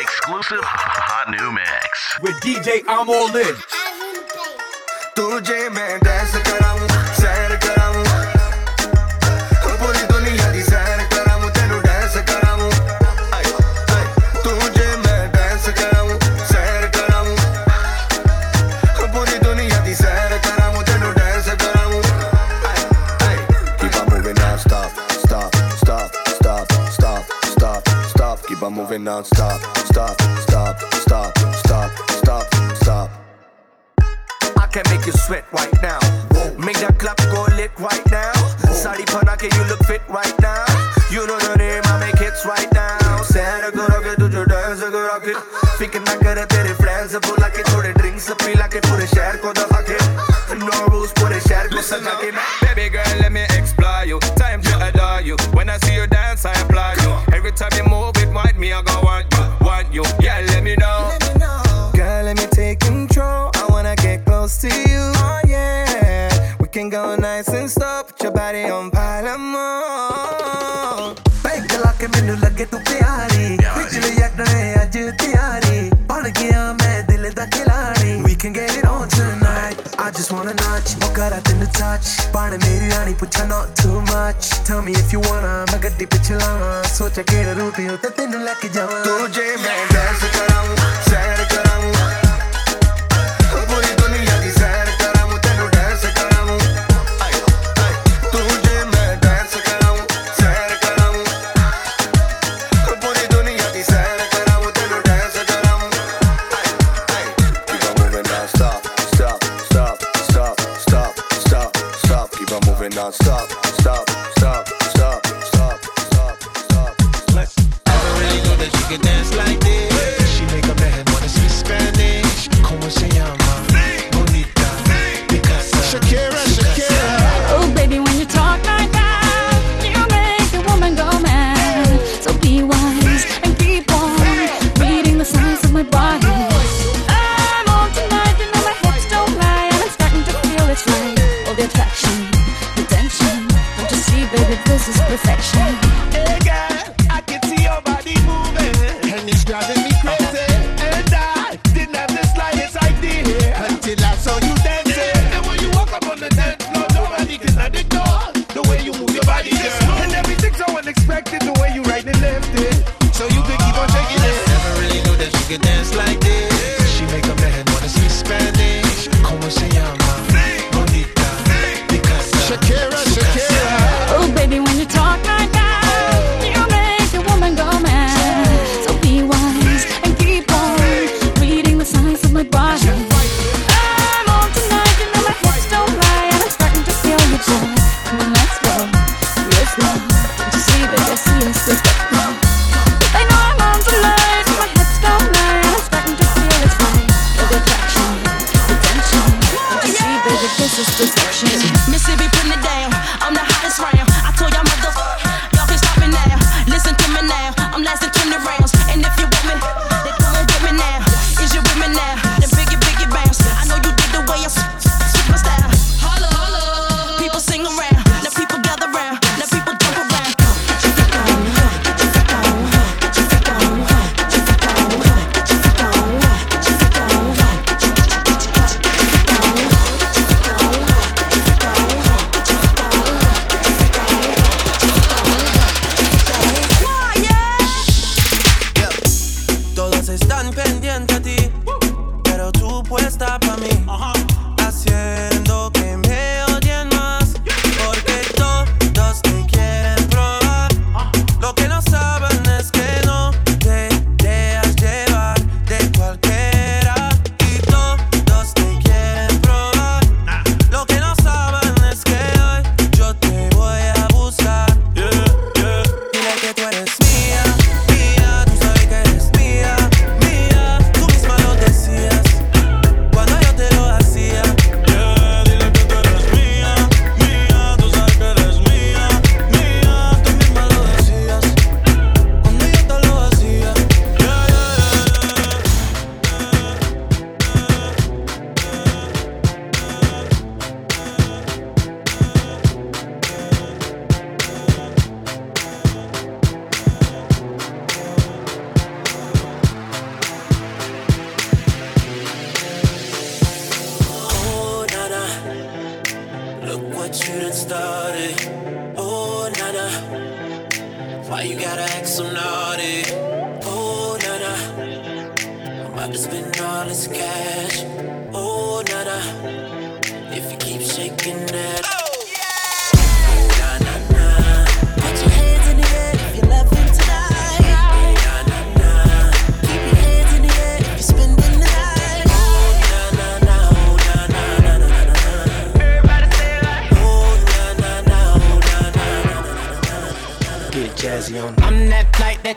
Exclusive hot new mix with DJ IMALLIN. तुझे मैं dance करा moving non-stop. Stop, stop, stop, stop, stop, stop. I can make you sweat right now. Make that clap go lit right now. Sari Panake, you look fit right now. You know the name, I make hits right now. Sara Gurake, do your dance, Gurake. Picking na kare tere friends, bula ke thode drinks pila ke pure share the dafa it. No rules, pure share ko saja ke. Baby girl, let me explore you. Time to adore you. When I see you dance, I applaud you. Every time you move. just wanna notch. Walk out in the touch. Bana meri rani pucha not too much. Tell me if you wanna, मैं गड्डी पे चलावा. सोचा केड़ा root ही होता तेनू लेके जावा. तुझे मैं dance say it कराऊं. Non-stop, perfection. Hey girl, I can see your body moving, and it's driving me crazy. And I didn't have the slightest idea until I saw you dancing. And when you walk up on the dance floor, nobody can ignore the door. The way you move your body, girl. And everything's so unexpected, the way you right and left it. So you can keep on shaking it. Never really knew that you could dance like Why you gotta act so naughty? Oh, na na. I'm about to spend all this cash. Oh, na na. If you keep shaking that.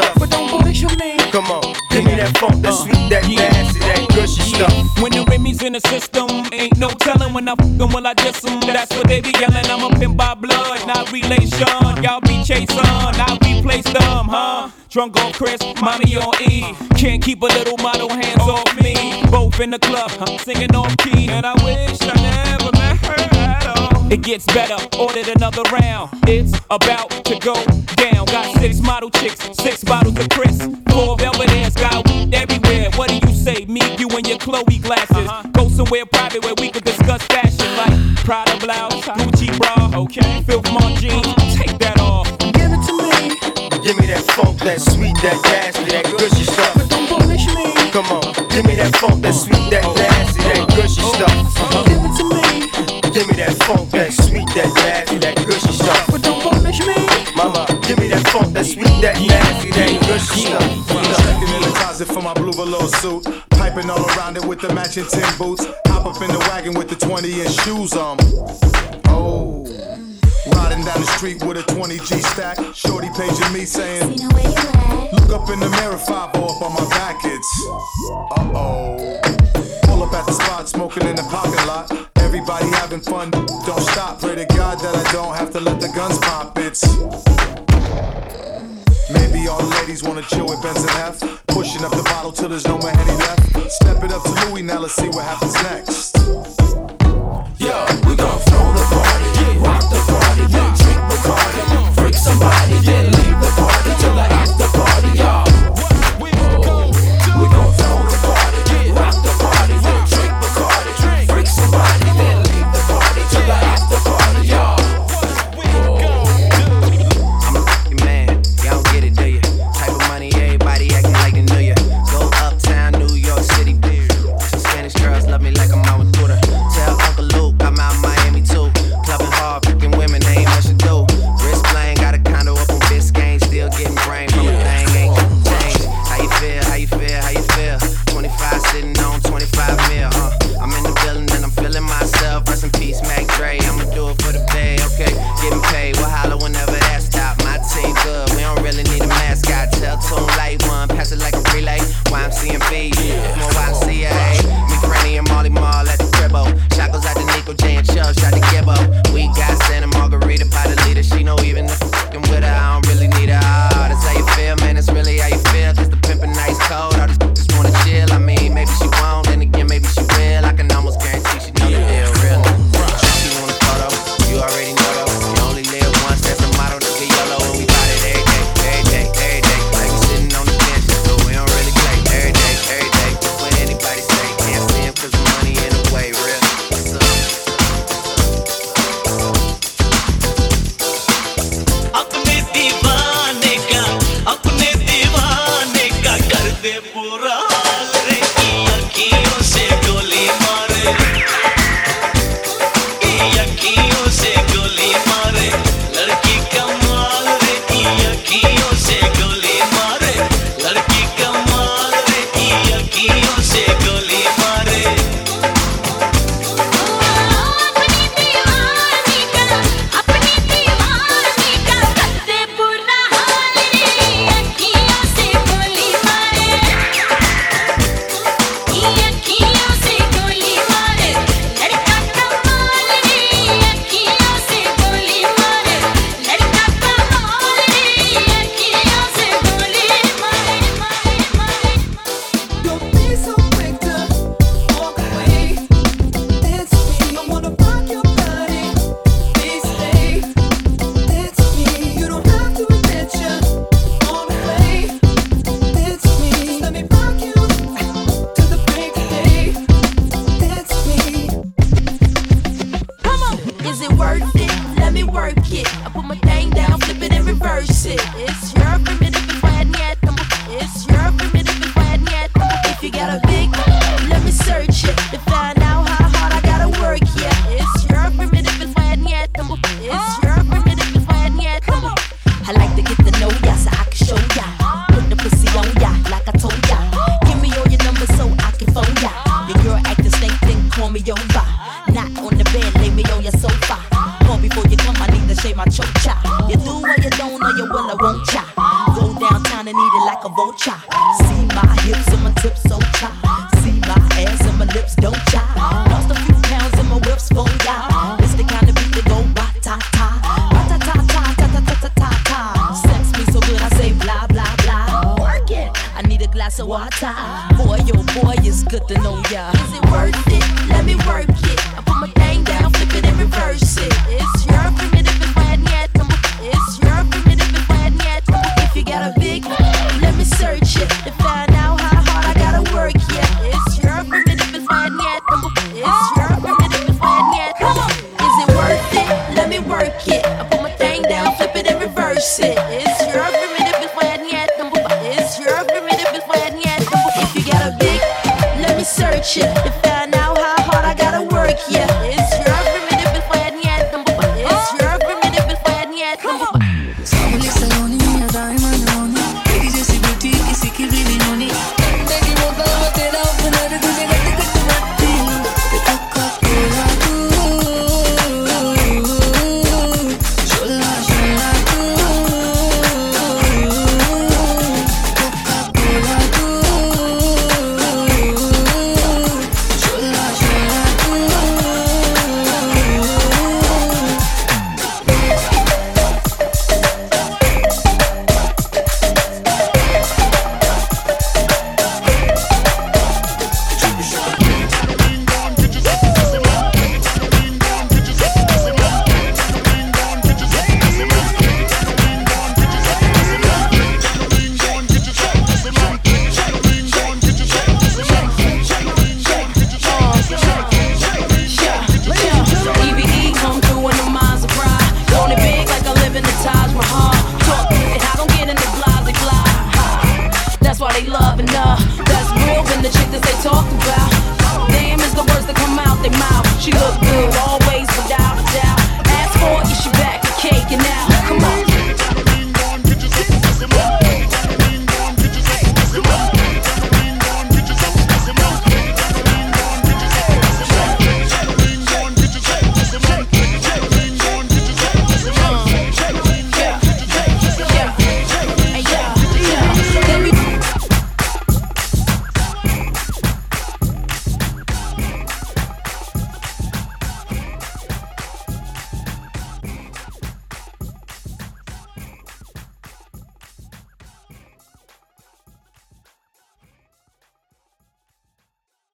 Stuff. but don't. Come on, give me that funk, that uh, sweet, that nasty, that gushy stuff. When the Remy's in the system, ain't no telling when I fuck 'em, will I diss 'em? That's what they be yelling. I'm a pimp by blood, not relation. Y'all be chasing, I replace them, huh? Drunk on Chris, mommy on E. Can't keep a little model hands off me. Both in the club, I'm singing off key, and I wish I never met her at all. It gets better, ordered another round. It's about to go down. Got six model chicks, six bottles of Chris, four velvet ass, got weed everywhere. What do you say? Me, you, and your Chloe glasses. Uh-huh. Go somewhere private where we could discuss fashion, like Prada blouse, Gucci bra, okay, Filth Mon jeans. Take that off. Give it to me, Give me that funk, that sweet, that nasty, that gushy stuff. but don't bullshit me. Come on, give me that funk, that sweet, that nasty, that gushy oh. stuff. Give it to me, Give me that funk, that sweet, that nasty, that gushy stuff. That nasty, that stuff. Checking in the closet for my blue velour suit. Piping all around it with the matching tin boots. Hop up in the wagon with the 20 inch shoes on. Oh. Riding down the street with a 20 G stack. Shorty paging me saying, Look up in the mirror, 5 up on my back. It's uh oh. Pull up at the spot, smoking in the parking lot. Everybody having fun, don't stop. Pray to God that I don't have to let the guns pop. It's Maybe all the ladies wanna chill with Benz and F. Pushing up the bottle till there's no more Henny left. Step it up to Louis, now let's see what happens next. Yo, we gon' throw